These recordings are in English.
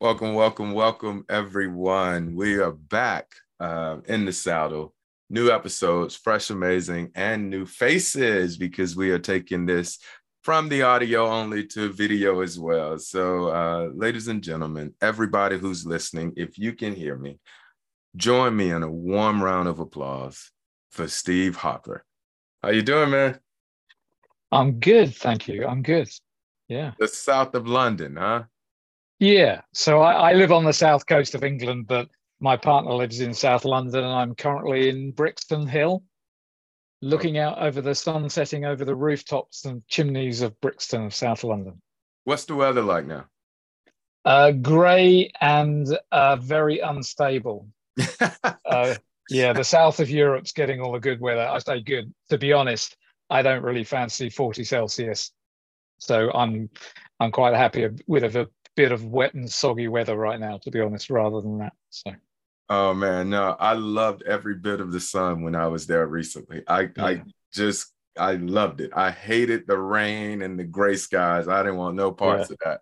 Welcome, welcome, welcome, everyone. We are back uh, in the saddle. New episodes, fresh, amazing, and new faces because we are taking this from the audio only to video as well. So, uh, ladies and gentlemen, everybody who's listening, if you can hear me, join me in a warm round of applause for Steve Hopper. How you doing, man? I'm good, thank you. I'm good. Yeah. The south of London, huh? Yeah. So I, I live on the south coast of England, but my partner lives in South London, and I'm currently in Brixton Hill, looking out over the sun setting over the rooftops and chimneys of Brixton of South London. What's the weather like now? Uh, grey and uh, very unstable. uh, yeah, the south of Europe's getting all the good weather. I say good. To be honest, I don't really fancy 40 Celsius, so I'm I'm quite happy with a bit of wet and soggy weather right now. To be honest, rather than that. So. Oh man, no, I loved every bit of the sun when I was there recently. I yeah. I just I loved it. I hated the rain and the gray skies. I didn't want no parts yeah. of that.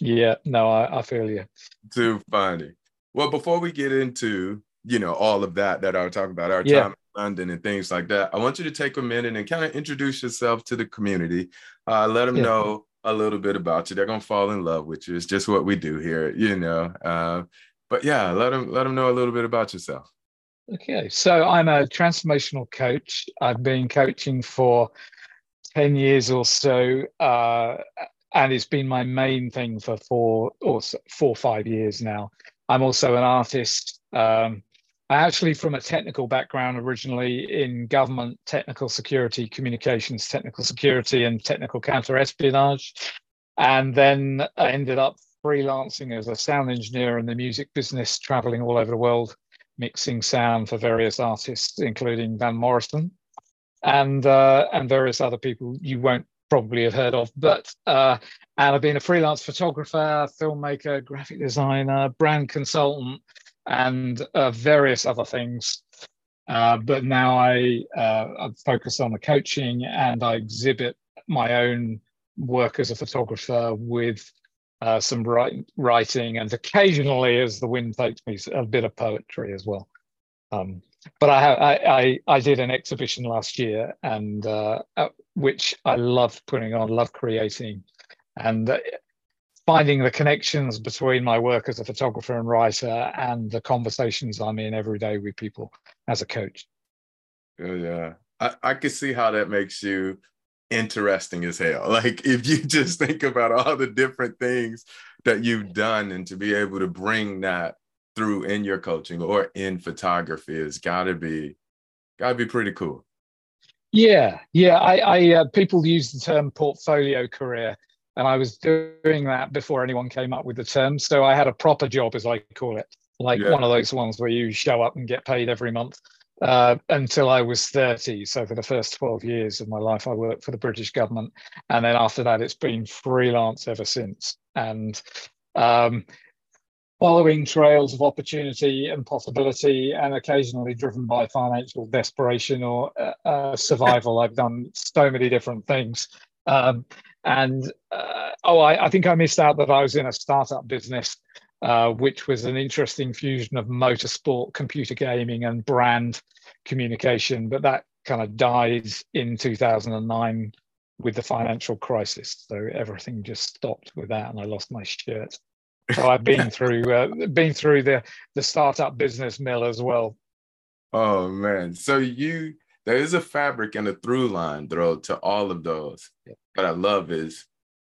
Yeah, no, I, I feel you. Too funny. Well, before we get into you know all of that that I was talking about, our yeah. time in London and things like that, I want you to take a minute and kind of introduce yourself to the community. Uh, let them know a little bit about you. They're gonna fall in love with you. It's just what we do here, you know. Uh, but yeah, let them let them know a little bit about yourself. Okay, so I'm a transformational coach. I've been coaching for ten years or so, uh, and it's been my main thing for four or four or five years now. I'm also an artist. Um, I actually from a technical background originally in government technical security, communications technical security, and technical counter espionage, and then I ended up freelancing as a sound engineer in the music business, traveling all over the world, mixing sound for various artists, including Van Morrison and uh, and various other people you won't probably have heard of. But uh, and I've been a freelance photographer, filmmaker, graphic designer, brand consultant, and uh, various other things. Uh, but now I uh, I focus on the coaching and I exhibit my own work as a photographer with uh, some write, writing, and occasionally, as the wind takes me, a bit of poetry as well. Um, but I, have, I, I, I did an exhibition last year, and uh, which I love putting on, love creating, and uh, finding the connections between my work as a photographer and writer and the conversations I'm in every day with people as a coach. Oh, yeah, I, I can see how that makes you interesting as hell. Like if you just think about all the different things that you've done and to be able to bring that through in your coaching or in photography has got to be got to be pretty cool. Yeah, yeah. I, I uh, people use the term portfolio career, and I was doing that before anyone came up with the term. So I had a proper job, as I call it, like yeah. one of those ones where you show up and get paid every month uh, until I was 30. So for the first 12 years of my life, I worked for the British government. And then after that, it's been freelance ever since. And um, following trails of opportunity and possibility, and occasionally driven by financial desperation or uh, uh, survival. I've done so many different things. Um, and uh, oh, I, I think I missed out that I was in a startup business uh, which was an interesting fusion of motorsport, computer gaming, and brand communication. But that kind of died in 2009 with the financial crisis. So everything just stopped with that, and I lost my shirt. So I've been through uh, been through the the startup business mill as well. Oh man! So you there is a fabric and a through line, though, to all of those. Yeah. What I love is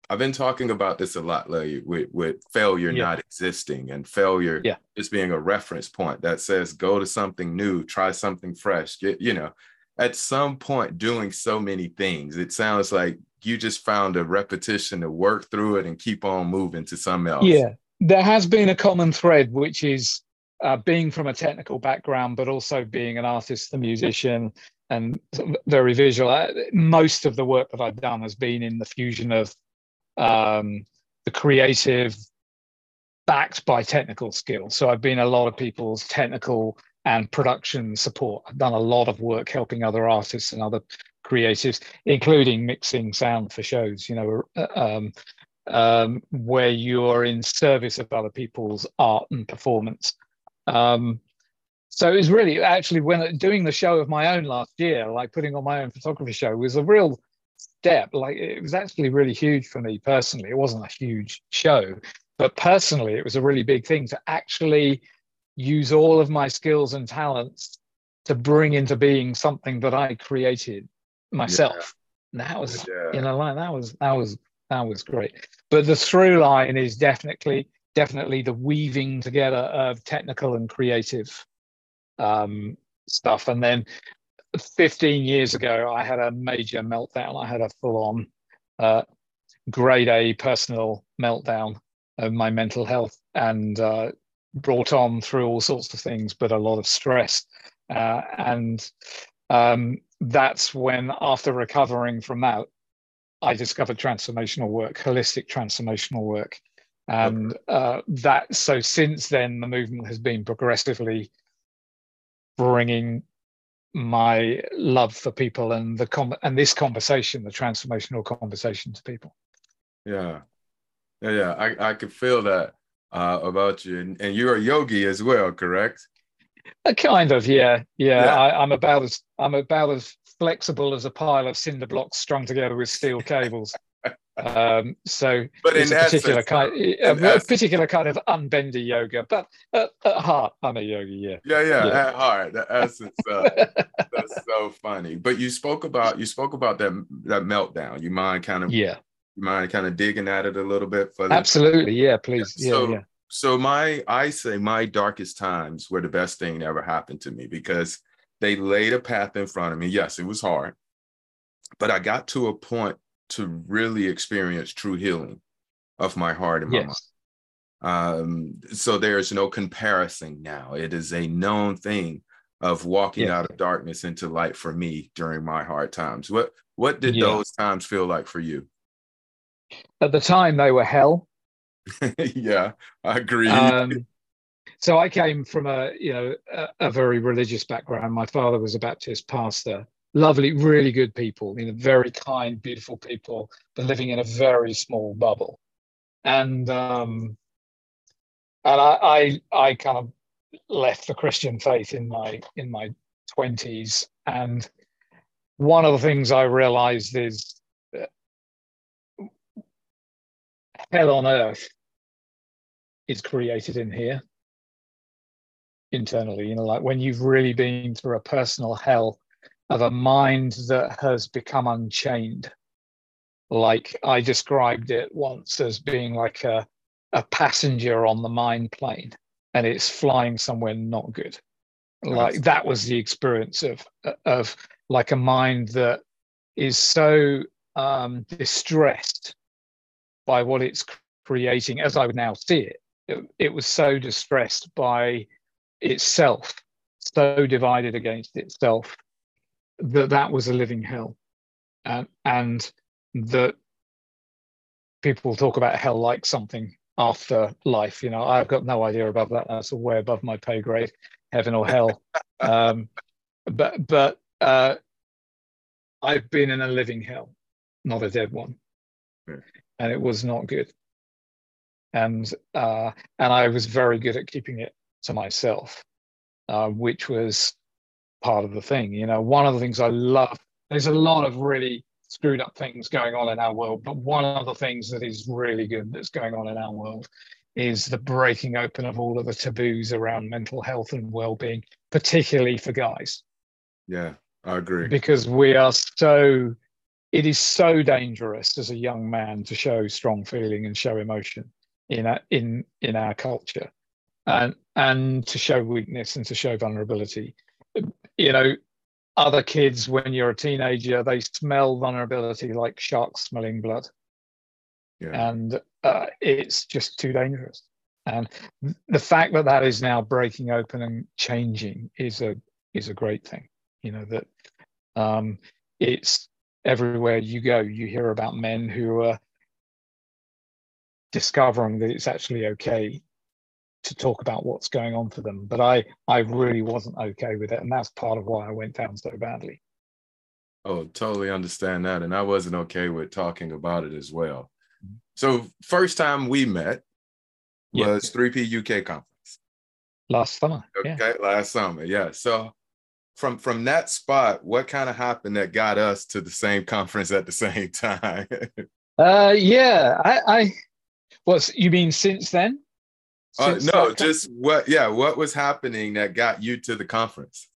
I've been talking about this a lot lately with, with failure yeah. not existing and failure yeah. just being a reference point that says go to something new, try something fresh. Get, you know, at some point doing so many things, it sounds like you just found a repetition to work through it and keep on moving to something else. Yeah. there has been a common thread, which is uh, being from a technical background, but also being an artist, a musician, and very visual. Uh, most of the work that I've done has been in the fusion of um, the creative backed by technical skills. So I've been a lot of people's technical and production support. I've done a lot of work helping other artists and other creatives, including mixing sound for shows. You know, uh, um, um, where you're in service of other people's art and performance. Um, so it was really actually when doing the show of my own last year, like putting on my own photography show, was a real step. Like it was actually really huge for me personally. It wasn't a huge show, but personally, it was a really big thing to actually use all of my skills and talents to bring into being something that I created myself. Yeah. that was, yeah. you know, like that was that was that was great. But the through line is definitely definitely the weaving together of technical and creative um, stuff. And then 15 years ago, I had a major meltdown. I had a full on uh, grade A personal meltdown of my mental health and uh, brought on through all sorts of things, but a lot of stress. Uh, and um, that's when, after recovering from that, I discovered transformational work, holistic transformational work. And uh, that, so since then, the movement has been progressively bringing my love for people and the com- and this conversation, the transformational conversation to people. Yeah, yeah, yeah. I I could feel that uh, about you, and, and you're a yogi as well, correct? Uh, kind of, yeah, yeah. yeah. I, I'm about as I'm about as flexible as a pile of cinder blocks strung together with steel cables. Um, so but it's a particular essence, kind, a, a particular kind of unbendy yoga, but at, at, heart, I'm a yogi. Yeah. Yeah, yeah. yeah. At heart, the essence. Uh, that's so funny. But you spoke about you spoke about that that meltdown. You mind kind of yeah. You mind kind of digging at it a little bit for absolutely. Yeah, please. Yeah, so, yeah. So my I say my darkest times were the best thing that ever happened to me because they laid a path in front of me. Yes, it was hard, but I got to a point to really experience true healing of my heart and my yes. mind. Um, so there's no comparison now. It is a known thing of walking out of darkness into light for me during my hard times. What what did yeah. those times feel like for you? At the time, they were hell. yeah, I agree. Um, so I came from a you know a, a, very religious background. My father was a Baptist pastor. Lovely, really good people. You know, very kind, beautiful people, but living in a very small bubble. And um, and I, I I kind of left the Christian faith in my in my twenties. And one of the things I realized is hell on earth is created in here internally you know like when you've really been through a personal hell of a mind that has become unchained. Like i described it once as being like a, a passenger on the mind plane and it's flying somewhere not good. Like that was the experience of of like a mind that is so um, distressed by what it's creating as i would now see it. It, it was so distressed by itself, so divided against itself, that that was a living hell. and and that people talk about hell like something after life. You know, I've got no idea about that. That's way above my pay grade, heaven or hell. um, but but uh, I've been in a living hell, not a dead one, yeah. and it was not good and uh, and I was very good at keeping it to myself, uh, which was part of the thing. You know, one of the things I love. There's a lot of really screwed up things going on in our world, but one of the things that is really good that's going on in our world is the breaking open of all of the taboos around mental health and well-being, particularly for guys. Yeah, I agree. Because we are so it is so dangerous as a young man to show strong feeling and show emotion in our, in in our culture, and and to show weakness and to show vulnerability. You know, other kids when you're a teenager, they smell vulnerability like sharks smelling blood, yeah. and uh, it's just too dangerous. And the fact that that is now breaking open and changing is a is a great thing. You know that um, it's everywhere you go. You hear about men who are discovering that it's actually okay to talk about what's going on for them. But I I really wasn't okay with it, and that's part of why I went down so badly. Oh, totally understand that, and I wasn't okay with talking about it as well. Mm-hmm. So first time we met was 3P UK conference. Last summer. Okay, yeah. last summer. Yeah. So from from that spot, what kind of happened that got us to the same conference at the same time? uh yeah, I I was you mean since then? Uh, no, just what yeah, what was happening that got you to the conference?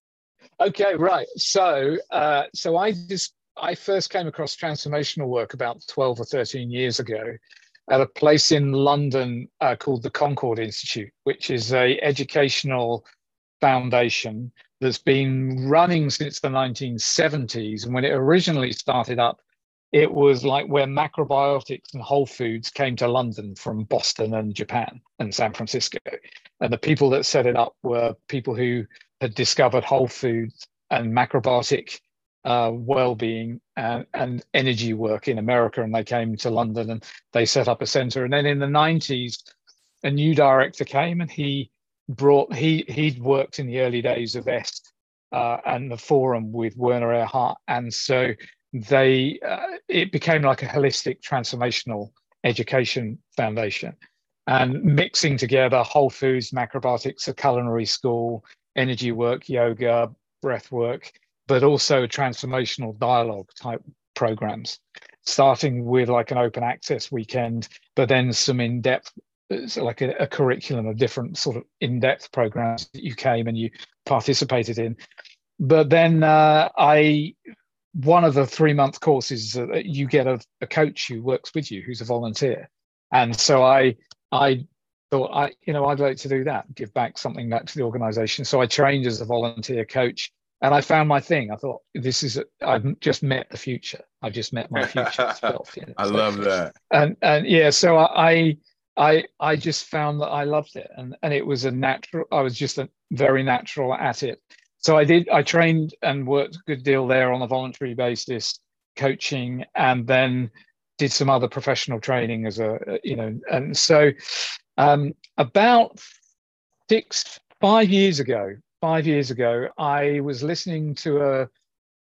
Okay, right. So uh so I just I first came across transformational work about 12 or 13 years ago at a place in London uh, called the Concord Institute, which is a educational foundation that's been running since the 1970s. And when it originally started up, it was like where macrobiotics and whole foods came to London from Boston and Japan and San Francisco. And the people that set it up were people who had discovered whole foods and macrobiotic uh, well-being and, and energy work in America, and they came to London and they set up a center. And then in the 90s, a new director came and he brought he he'd worked in the early days of EST uh, and the forum with Werner Erhard, and so they uh, it became like a holistic transformational education foundation and mixing together whole foods macrobiotics a culinary school energy work yoga breath work but also transformational dialogue type programs, starting with like an open access weekend, but then some in depth, so like a, a, curriculum of different sort of in depth programs that you came and you participated in. But then uh, I, one of the three month courses, uh, you get a, a coach who works with you, who's a volunteer, and so I I thought I you know I'd like to do that, give back something back to the organisation. So I trained as a volunteer coach and I found my thing. I thought, this is, i have just met the future. I've just met my future self. You know? I so, love that. And and yeah, so I I I just found that I loved it, and and it was a natural. I was just a very natural at it. So I did. I trained and worked a good deal there on a voluntary basis, coaching, and then did some other professional training as a you know. And so um, about six five years ago, five years ago, I was listening to a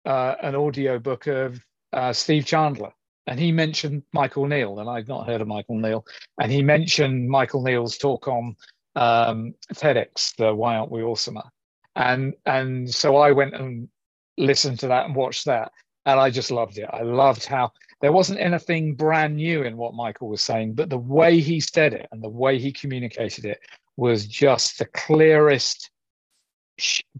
uh, an audio book of uh, Steve Chandler, and he mentioned Michael Neill, and I've not heard of Michael Neill, and he mentioned Michael Neill's talk on um, TEDx, the Why Aren't We Awesomer, and and so I went and listened to that and watched that, and I just loved it. I loved how there wasn't anything brand new in what Michael was saying, but the way he said it and the way he communicated it was just the clearest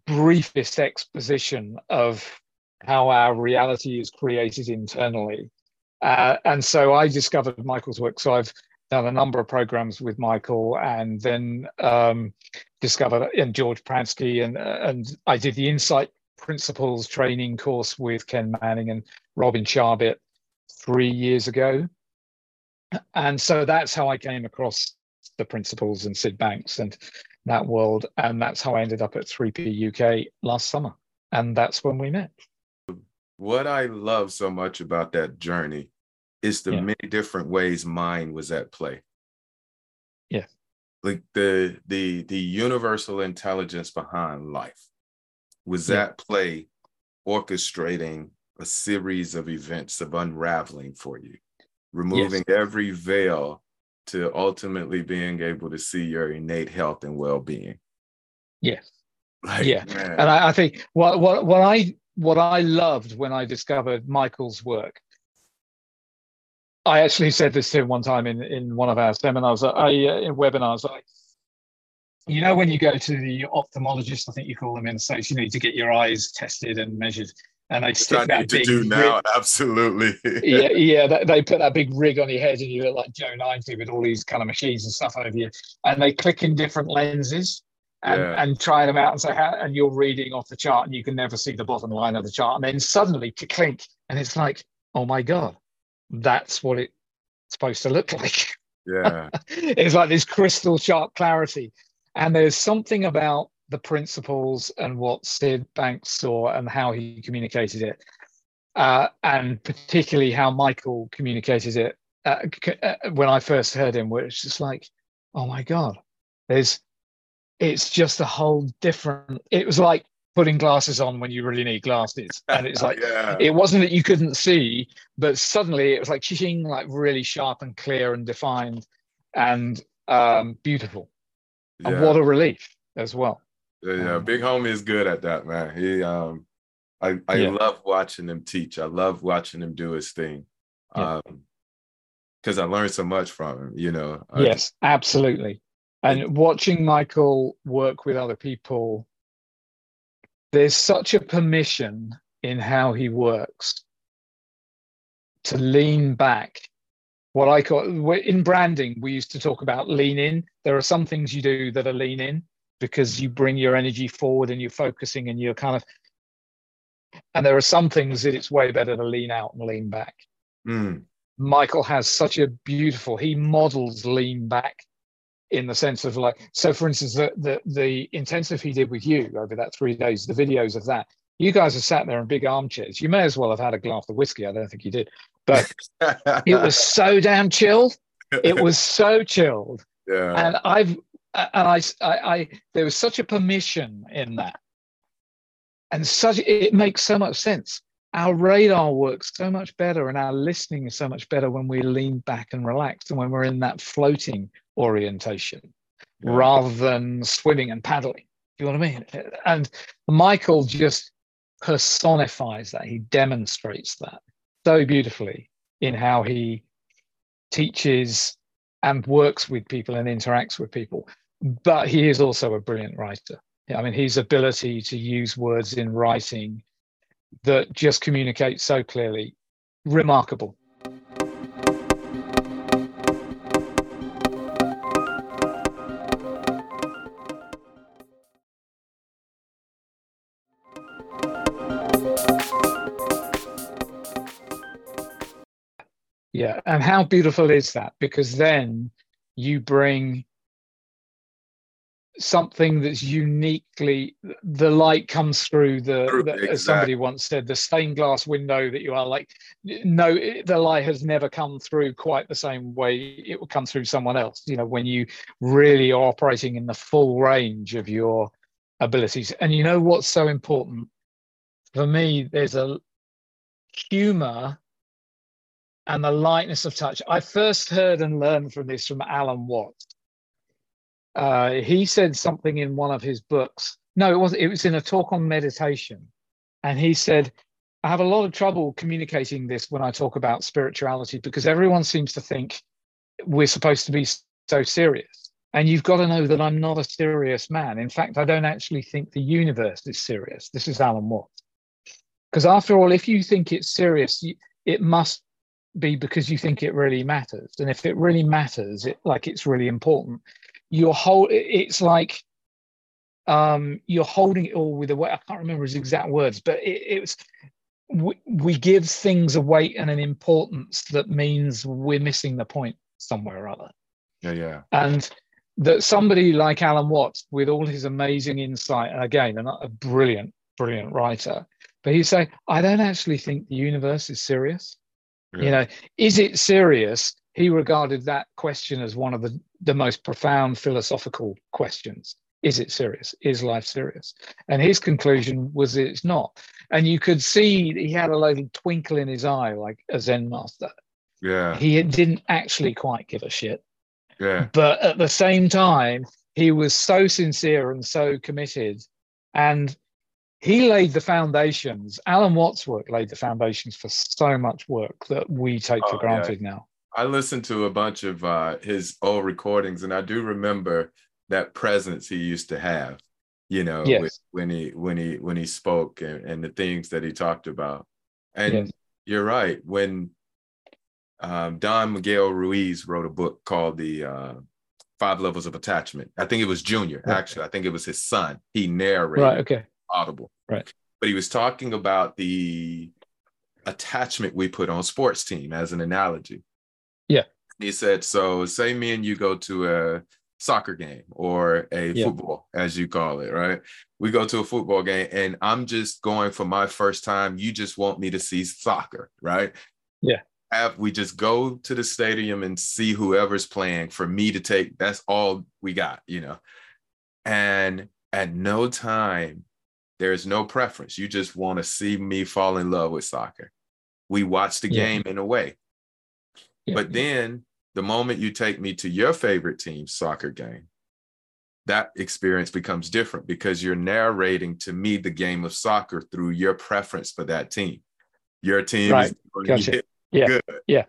briefest exposition of how our reality is created internally. Uh, and so I discovered Michael's work. So I've done a number of programs with Michael, and then um, discovered and George Pransky, and and I did the Insight Principles training course with Ken Manning and Robin Charbit three years ago. And so that's how I came across the principles and Syd Banks and that world. And that's how I ended up at 3P UK last summer. And that's when we met. What I love so much about that journey is the yeah. many different ways mind was at play. Yeah. Like the the the universal intelligence behind life was yeah. at play orchestrating a series of events of unraveling for you, removing yes. every veil to ultimately being able to see your innate health and well-being. Yes. Like, yeah. Man. And I, I, think what what what I what I loved when I discovered Michael's work. I actually said this to him one time in, in one of our seminars, I, uh, in webinars. I, you know, when you go to the ophthalmologist, I think you call them in the States, you need to get your eyes tested and measured and they stick that big to do now. Rig. Absolutely. yeah, yeah. They put that big rig on your head, and you look like Joe ninety with all these kind of machines and stuff over you. And they click in different lenses and, yeah. and try them out and say how. And you're reading off the chart, and you can never see the bottom line of the chart. And then suddenly, to clink, and it's like, oh my god, that's what it's supposed to look like. Yeah. it's like this crystal sharp clarity. And there's something about the principles and what Syd Banks saw and how he communicated it, uh, and particularly how Michael communicated it uh, uh, when I first heard him, where it's just like, oh my God, there's, it's just a whole different, it was like putting glasses on when you really need glasses. And it's like, yeah. it wasn't that you couldn't see, but suddenly it was like ching, like really sharp and clear and defined and um, beautiful. yeah. And what a relief as well. Yeah, yeah, Big Homie is good at that, man. He um I I Yeah. love watching him teach. I love watching him do his thing. Um because I learned so much from him, you know. I yes, absolutely. And watching Michael work with other people, there's such a permission in how he works to lean back. What I call in branding, we used to talk about lean in. There are some things you do that are lean in because you bring your energy forward and you're focusing and you're kind of, and there are some things that it's way better to lean out and lean back. Mm, Michael has such a beautiful, he models lean back in the sense of like, so for instance, the, the, the intensive he did with you over that three days, the videos of that, you guys are sat there in big armchairs. You may as well have had a glass of whiskey. I don't think you did, but it was so damn chilled. It was so chilled. yeah. And I've, and I, I, I, there was such a permission in that. And such, it makes so much sense our radar works so much better and our listening is so much better when we lean back and relax and when we're in that floating orientation Yeah. rather than swimming and paddling. You know what I mean? And Michael just personifies that. He demonstrates that so beautifully in how he teaches and works with people and interacts with people. But he is also a brilliant writer. I mean, his ability to use words in writing that just communicate so clearly remarkable and how beautiful is that? Because then you bring something that's uniquely the light comes through the, the- as somebody once said the stained glass window that you are like no it- the light has never come through quite the same way it will come through someone else. You know when you really are operating in the full range of your abilities. And you know what's so important? For me there's a humor and the lightness of touch i first heard and learned from this from alan watts uh, he said something in one of his books. No, it wasn't. It was in a talk on meditation. And he said, I have a lot of trouble communicating this when I talk about spirituality because everyone seems to think we're supposed to be so serious. And you've got to know that I'm not a serious man. In fact, I don't actually think the universe is serious. This is Alan Watts. Because after all, if you think it's serious, it must be because you think it really matters. And if it really matters, it like it's really important your whole it's like um you're holding it all with a weight i can't remember his exact words but it, it was we, we give things a weight and an importance that means we're missing the point somewhere or other yeah, yeah. and that somebody like alan watts with all his amazing insight and again a brilliant brilliant writer but he'd say i don't actually think the universe is serious Yeah. you know is it serious? He regarded that question as one of the, the most profound philosophical questions. Is it serious? Is life serious? And his conclusion was it's not. And you could see he had a little twinkle in his eye like a zen master. Yeah. he didn't actually quite give a shit. Yeah. but at the same time he was so sincere and so committed. And he laid the foundations alan watts work laid the foundations for so much work that we take Oh, for yeah. granted now I listened to a bunch of uh, his old recordings, and I do remember that presence he used to have. You know, Yes. with, when he when he when he spoke and, and the things that he talked about. And Yes. you're right. When um, Don Miguel Ruiz wrote a book called the uh, Five Levels of Attachment. I think it was Junior. Actually, I think it was his son. He narrated right okay Audible. Right. But he was talking about the attachment we put on sports team as an analogy. Yeah. he said, so say me and you go to a soccer game or a yeah. football, as you call it, right? We go to a football game and I'm just going for my first time. You just want me to see soccer, right? Yeah. Have we just go to the stadium and see whoever's playing for me to take? That's all we got, you know. And at no time, there's no preference. You just want to see me fall in love with soccer. We watch the yeah. game in a way. Yeah. But then the moment you take me to your favorite team's soccer game, that experience becomes different because you're narrating to me the game of soccer through your preference for that team. Your team right. is doing gotcha. it yeah. good. Yeah.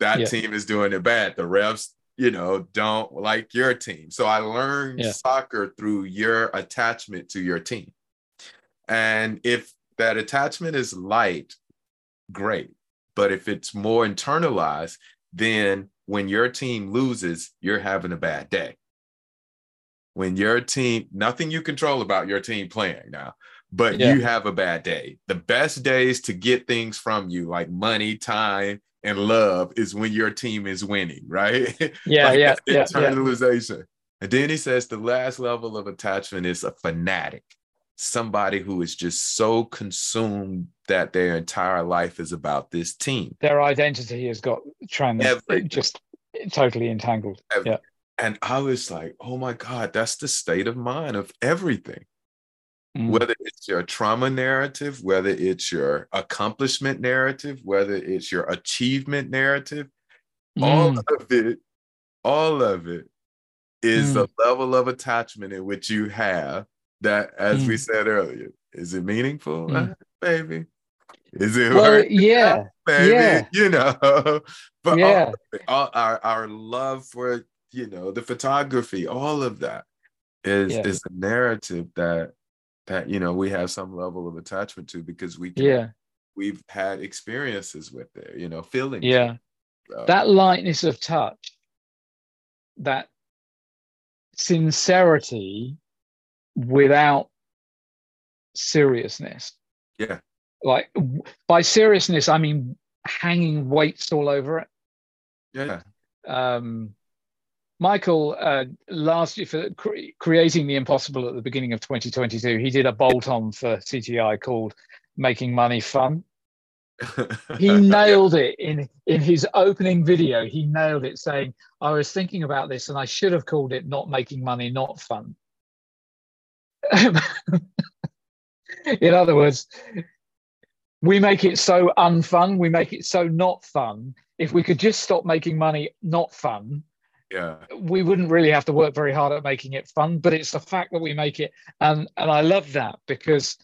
That yeah. team is doing it bad. The refs, you know, don't like your team. So I learned yeah. soccer through your attachment to your team. And if that attachment is light, great. But if it's more internalized, then when your team loses, you're having a bad day. When your team, nothing you control about your team playing now, but yeah. you have a bad day. The best days to get things from you, like money, time, and love, is when your team is winning, right? Yeah, like yeah, yeah. Internalization. Yeah. And then he says the last level of attachment is a fanatic, somebody who is just so consumed that their entire life is about this team. Their identity has got trans just totally entangled. Everything. Yeah. And I was like, oh my God, that's the state of mind of everything. Mm. Whether it's your trauma narrative, whether it's your accomplishment narrative, whether it's your achievement narrative, mm. all of it, all of it is mm. a level of attachment in which you have that, as we mm. said earlier, is it meaningful? Uh, baby, is it well, yeah, baby? Yeah. You know, but yeah. all, all, our our love for you know the photography, all of that is yeah. is a narrative that that you know we have some level of attachment to because we can, yeah we've had experiences with it, you know, feeling yeah so. that lightness of touch, that sincerity without seriousness. Yeah. Like by seriousness i mean hanging weights all over it. Yeah um michael uh last year for cre- creating the impossible at the beginning of 2022 he did a bolt on for cti called making money fun. He nailed it in in his opening video. He nailed it saying i was thinking about this and i should have called it not making money not fun in other words we make it so unfun we make it so not fun. If we could just stop making money not fun yeah. we wouldn't really have to work very hard at making it fun but it's the fact that we make it and and i love that because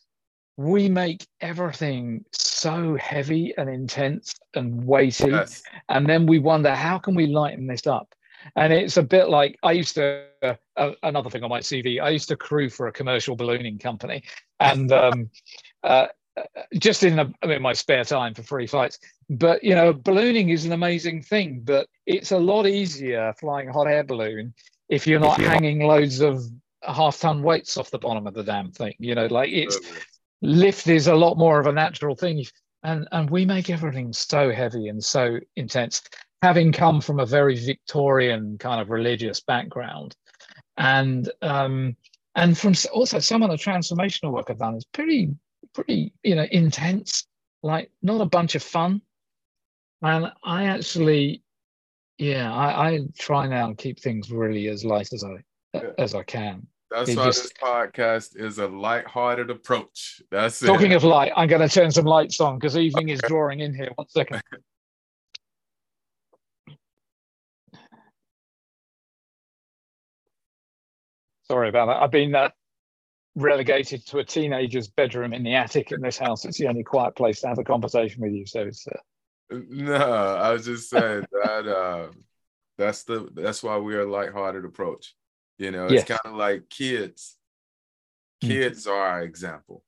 we make everything so heavy and intense and weighty yes. and then we wonder how can we lighten this up and it's a bit like i used to uh, another thing on my cv i used to crew for a commercial ballooning company and um, uh, just in, in my spare time for free flights. But you know, ballooning is an amazing thing, but it's a lot easier flying a hot air balloon if you're not hanging loads of half ton weights off the bottom of the damn thing. You know, like it's lift is a lot more of a natural thing. And and we make everything so heavy and so intense. Having come from a very Victorian kind of religious background, and um, and from also some of the transformational work I've done is pretty pretty, you know, intense, like not a bunch of fun. And I actually, yeah, I, I try now and keep things really as light as I yeah. as I can. That's it why just, this podcast is a light-hearted approach. That's talking it. of light. I'm going to turn some lights on because evening is drawing in here. One second. Sorry about that. I've been uh, relegated to a teenager's bedroom in the attic in this house. It's the only quiet place to have a conversation with you. So it's. Uh... No, I was just saying that uh, that's the that's why we're a lighthearted approach. You know, it's yes. kind of like kids. Hmm. Kids mm. are our example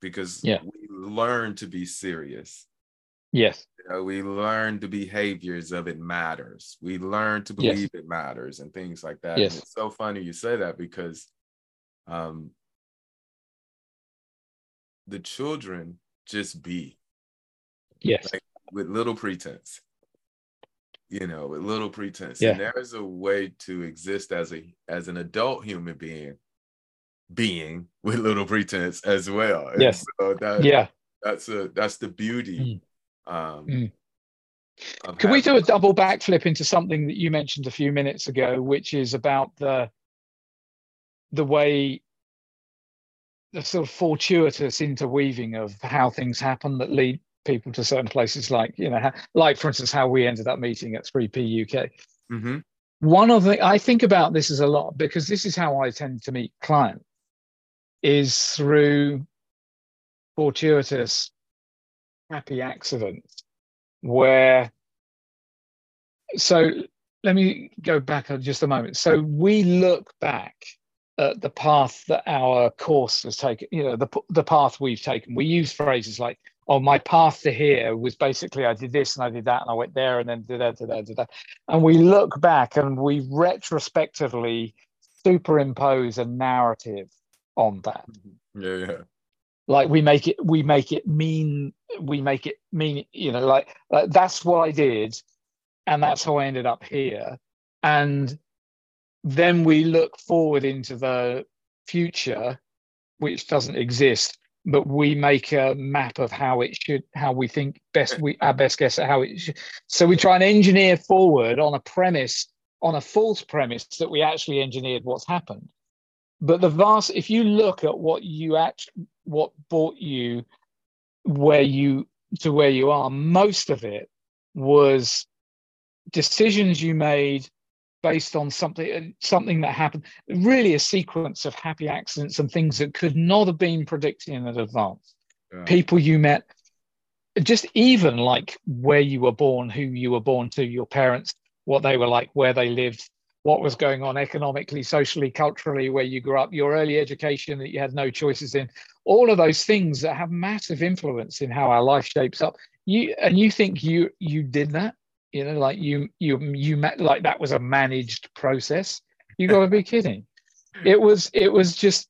because yeah. we learn to be serious. Yes. You know, we learn the behaviors of it matters. We learn to believe yes. it matters and things like that. Yes. And it's so funny you say that because um, the children just be. Yes. Like, with little pretense. you know, with little pretense. Yeah. And there is a way to exist as a as an adult human being, being with little pretense as well. And Yes. So that, Yeah. that's a that's the beauty. Um, Mm. Can we do a double backflip into something that you mentioned a few minutes ago, which is about the the way the sort of fortuitous interweaving of how things happen that lead people to certain places, like you know, like for instance, how we ended up meeting at 3P UK. Mhm. One of the I think about this is a lot because this is how I tend to meet clients is through fortuitous happy accidents where so let me go back just a moment. So we look back at the path that our course has taken you know the, the path we've taken. We use phrases like oh my path to here was basically i did this and i did that and i went there and then did that did that did that. And we look back and we retrospectively superimpose a narrative on that. Yeah, yeah. Like we make it we make it mean we make it mean you know like, like that's what i did and that's how i ended up here. And then we look forward into the future which doesn't exist but we make a map of how it should how we think best we our best guess at how it should. So we try and engineer forward on a premise on a false premise that we actually engineered what's happened but the vast if you look at what you actually what brought you where you to where you are most of it was decisions you made based on something uh, something that happened really a sequence of happy accidents and things that could not have been predicted in advance Yeah. people you met just even like where you were born who you were born to your parents what they were like where they lived what was going on economically socially culturally where you grew up your early education that you had no choices in all of those things that have massive influence in how our life shapes up. You and you think you you did that you know like you you you met like that was a managed process. You got to be kidding. It was it was just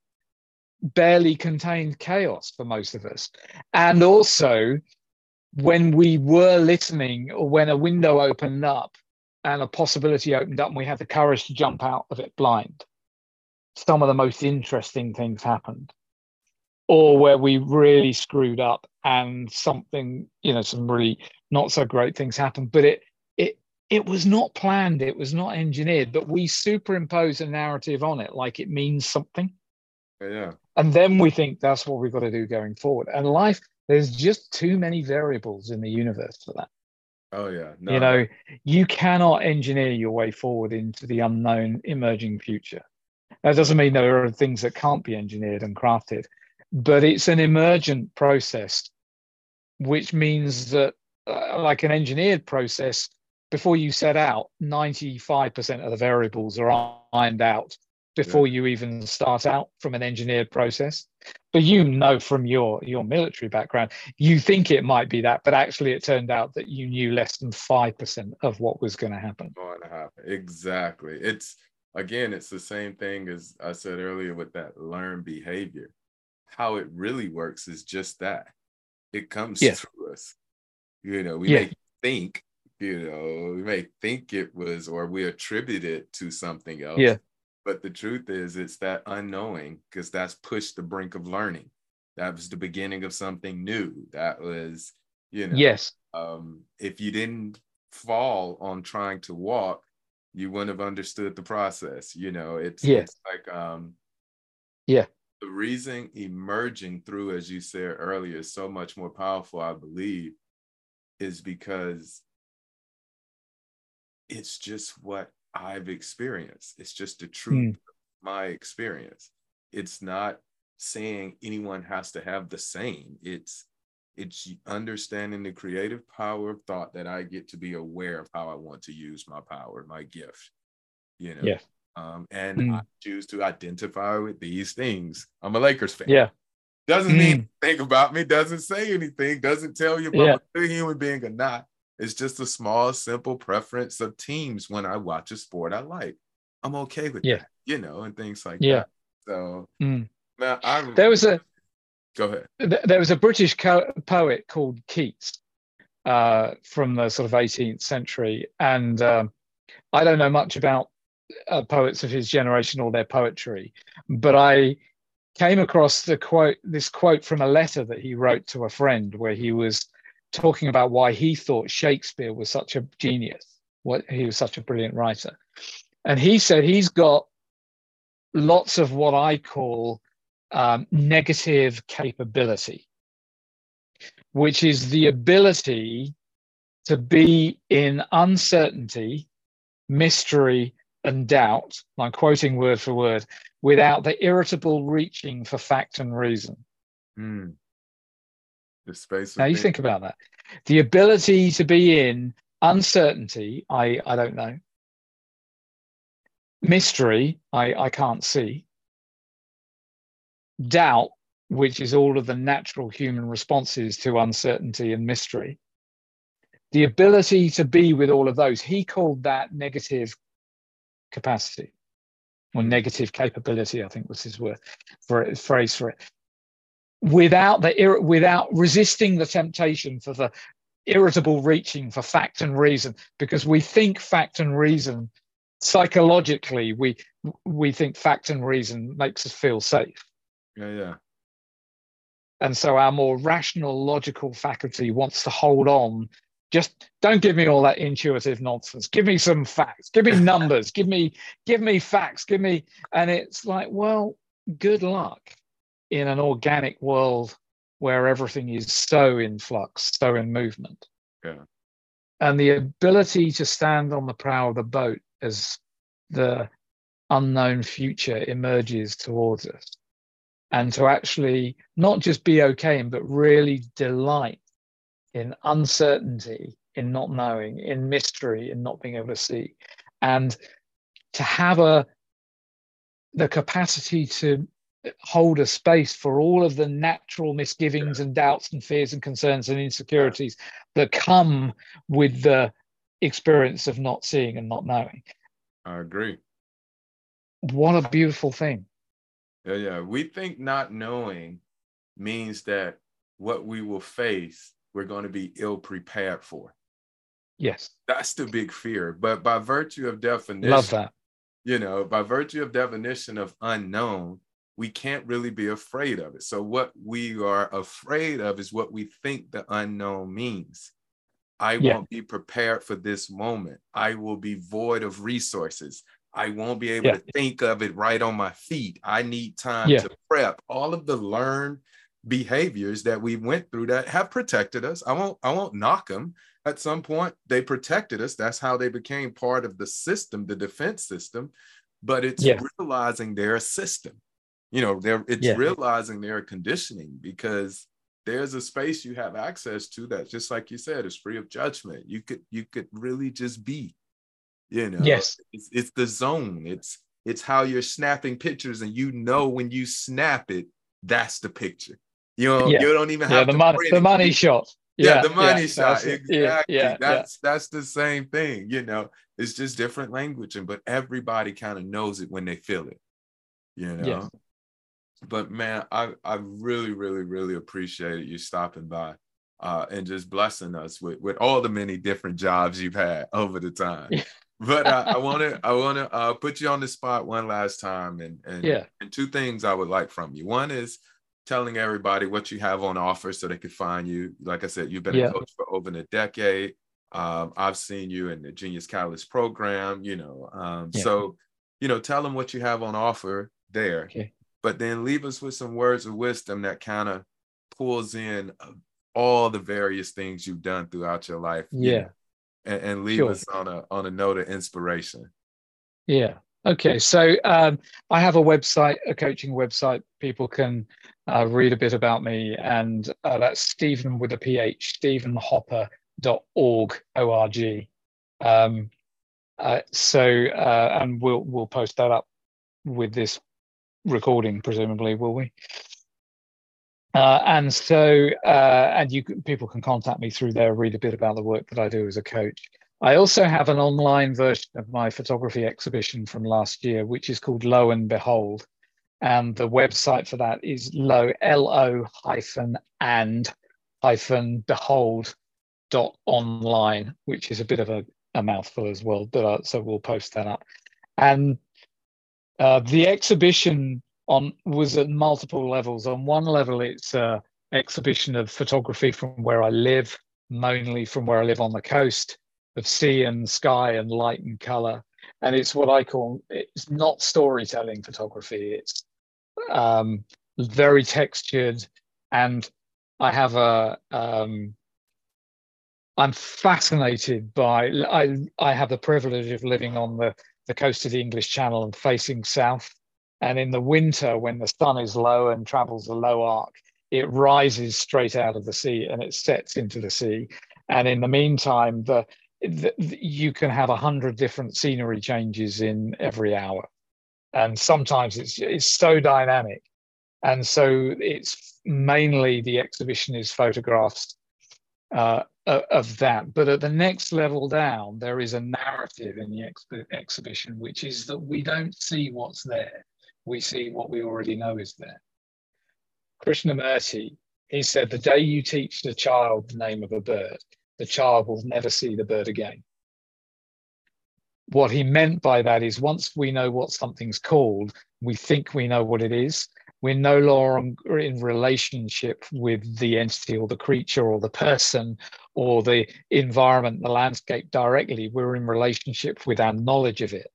barely contained chaos for most of us. And also when we were listening or when a window opened up and a possibility opened up and we had the courage to jump out of it blind. Some of the most interesting things happened or where we really screwed up and something you know some really not so great things happened. But it it it was not planned it was not engineered but we superimpose a narrative on it like it means something. Yeah. and then we think that's what we've got to do going forward. And life there's just too many variables in the universe for that Oh yeah. No, you know you cannot engineer your way forward into the unknown emerging future. That doesn't mean there are things that can't be engineered and crafted but it's an emergent process which means that uh, like an engineered process before you set out 95% of the variables are ironed out before you even start out from an engineered process but you know from your your military background you think it might be that but actually it turned out that you knew less than 5% of what was going to happen going to happen. Exactly. It's again, it's the same thing as I said earlier with that learned behavior. How it really works is just that. It comes Yeah. through us. You know, we Yeah. may think, you know, we may think it was or we attribute it to something else. Yeah. But the truth is it's that unknowing because that's pushed the brink of learning. That was the beginning of something new. That was, you know, yes um, if you didn't fall on trying to walk, you wouldn't have understood the process. You know, it's Yeah. it's like um, Yeah. the reason emerging through, as you said earlier, is so much more powerful. I believe, is because it's just what I've experienced. It's just the truth of my experience. It's not saying anyone has to have the same. It's it's understanding the creative power of thought that I get to be aware of how I want to use my power, my gift. You know. Yeah. Um, and Mm. I choose to identify with these things. I'm a Lakers fan. yeah Doesn't mean think about me, doesn't say anything, doesn't tell you if Yeah. I'm a good human being or not. It's just a small, simple preference of teams when I watch a sport I like. I'm okay with Yeah. that, you know, and things like Yeah. that. So, Mm. man, I There was a- go ahead. th- there was a British co- poet called Keats, uh, from the sort of 18th century. And um, I don't know much about uh, poets of his generation or their poetry, but I came across the quote, this quote from a letter that he wrote to a friend, where he was talking about why he thought Shakespeare was such a genius, what he was such a brilliant writer, and he said he's got lots of what I call um, negative capability, which is the ability to be in uncertainty, mystery, and doubt. I'm quoting word for word, without the irritable reaching for fact and reason. Mm. The space. Now you think about that. The ability to be in uncertainty, I, I don't know. Mystery, I, I can't see. Doubt, which is all of the natural human responses to uncertainty and mystery. The ability to be with all of those, he called that negative capacity or negative capability, I think was his word for it, phrase for it. Without the without resisting the temptation for the irritable reaching for fact and reason, because we think fact and reason psychologically, we we think fact and reason makes us feel safe. Yeah, yeah. And so our more rational, logical faculty wants to hold on. Just don't give me all that intuitive nonsense. Give me some facts. Give me numbers. Give me give me facts. Give me and it's like well good luck in an organic world where everything is so in flux so in movement. Yeah. And the ability to stand on the prow of the boat as the unknown future emerges towards us. And to actually not just be okay but really delight in uncertainty, in not knowing, in mystery, in not being able to see. And to have a the capacity to hold a space for all of the natural misgivings and doubts and fears and concerns and insecurities that come with the experience of not seeing and not knowing. I agree. What a beautiful thing. Yeah, yeah. We think not knowing means that what we will face we're going to be ill prepared for. Yes. That's the big fear. But by virtue of definition, love that. You know, by virtue of definition of unknown, we can't really be afraid of it. So what we are afraid of is what we think the unknown means. I yeah. won't be prepared for this moment. I will be void of resources. I won't be able yeah. to think of it right on my feet. I need time yeah. to prep. All of the learned behaviors that we went through that have protected us. I won't I won't knock them. At some point, they protected us. That's how they became part of the system, the defense system. But it's realizing they're a system. You know, they're it's yeah. realizing they're conditioning because there's a space you have access to that, just like you said, is free of judgment. You could you could really just be. You know, yes, it's, it's the zone. It's it's how you're snapping pictures, and you know when you snap it, that's the picture you know, yeah. you don't even have yeah, the money, the money shot. Yeah, yeah the money shot. Exactly. Yeah, that's that's the same thing. You know, it's just different language, and but everybody kind of knows it when they feel it. You know. Yes. But man, I I really really really appreciate you stopping by. Uh, and just blessing us with, with all the many different jobs you've had over the time. but I want to I want to uh, put you on the spot one last time, and and yeah, and two things I would like from you. One is telling everybody what you have on offer so they can find you. Like I said, you've been yeah. a coach for over a decade. Um, I've seen you in the Genius Catalyst program, you know. Um, yeah. So, you know, tell them what you have on offer there. Okay. But then leave us with some words of wisdom that kind of pulls in all the various things you've done throughout your life. Yeah. And, and, leave sure. us on a on a note of inspiration. Yeah. Okay, so um, I have a website, a coaching website. People can uh, read a bit about me, and uh, that's Stephen with a PH, StephenHopper.org, O-R-G. Um, uh, so, uh, and we'll we'll post that up with this recording, presumably, will we? Uh, and so, uh, and you people can contact me through there, read a bit about the work that I do as a coach. I also have an online version of my photography exhibition from last year, which is called Lo and Behold. And the website for that is lo, L-O hyphen and hyphen behold dot online, which is a bit of a, a mouthful as well. But uh, so we'll post that up. And uh, the exhibition on was at multiple levels. On one level, it's an exhibition of photography from where I live, mainly from where I live on the coast, of sea and sky and light and color. And it's what I call it's not storytelling photography. It's um, very textured, and I have a um, I'm fascinated by I I have the privilege of living on the the coast of the English Channel and facing south. And in the winter, when the sun is low and travels a low arc, it rises straight out of the sea and it sets into the sea. And in the meantime, the, the you can have a hundred different scenery changes in every hour, and sometimes it's it's so dynamic. And so it's mainly the exhibition is photographs uh, of that. But at the next level down, there is a narrative in the ex- exhibition, which is that we don't see what's there, we see what we already know is there. Krishnamurti, he said, the day you teach the child the name of a bird, the child will never see the bird again. What he meant by that is once we know what something's called, we think we know what it is, we're no longer in relationship with the entity or the creature or the person or the environment, the landscape directly. We're in relationship with our knowledge of it.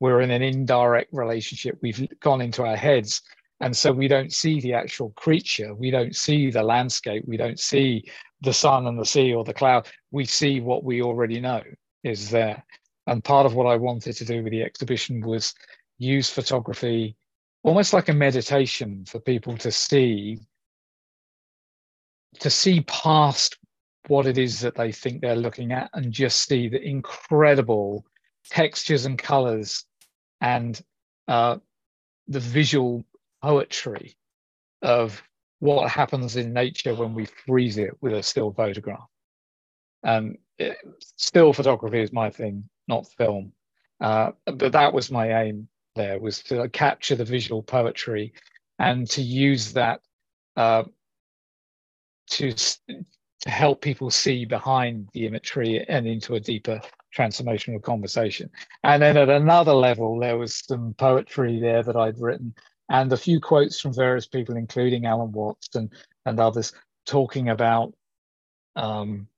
We're in an indirect relationship. We've gone into our heads. And so we don't see the actual creature. We don't see the landscape. We don't see the sun and the sea or the cloud. We see what we already know is there. And part of what I wanted to do with the exhibition was use photography almost like a meditation for people to see to see past what it is that they think they're looking at and just see the incredible textures and colors and uh, the visual poetry of what happens in nature when we freeze it with a still photograph. And it, still photography is my thing, not film. Uh, but that was my aim there was to capture the visual poetry and to use that uh, to to help people see behind the imagery and into a deeper transformational conversation. And then at another level, there was some poetry there that I'd written and a few quotes from various people, including Alan Watts and, and others, talking about um,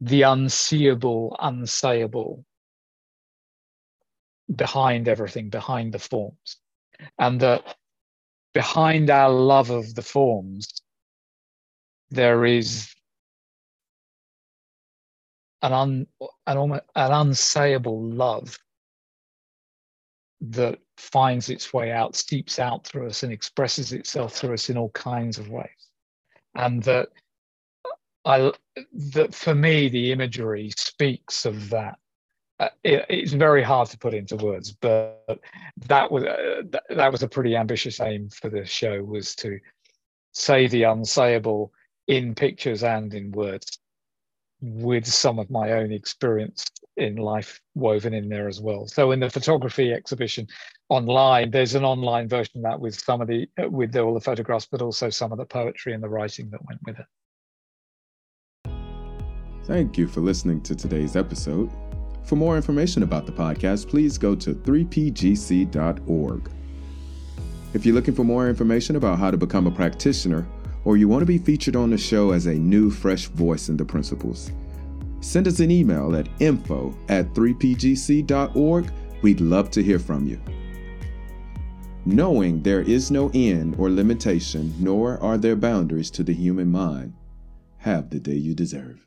the unseeable, unsayable, behind everything, behind the forms. And that behind our love of the forms, there is an, un, an, an unsayable love that finds its way out, steeps out through us, and expresses itself through us in all kinds of ways. And that I that for me the imagery speaks of that it, it's very hard to put into words, but that was uh, that, that was a pretty ambitious aim for the show was to say the unsayable in pictures and in words, with some of my own experience in life woven in there as well. So in the photography exhibition online, there's an online version of that with some of the with all the photographs, but also some of the poetry and the writing that went with it. Thank you for listening to today's episode. For more information about the podcast, please go to 3pgc.org. If you're looking for more information about how to become a practitioner, or you want to be featured on the show as a new, fresh voice in the principles, send us an email at info at 3pgc.org. We'd love to hear from you. Knowing there is no end or limitation, nor are there boundaries to the human mind, have the day you deserve.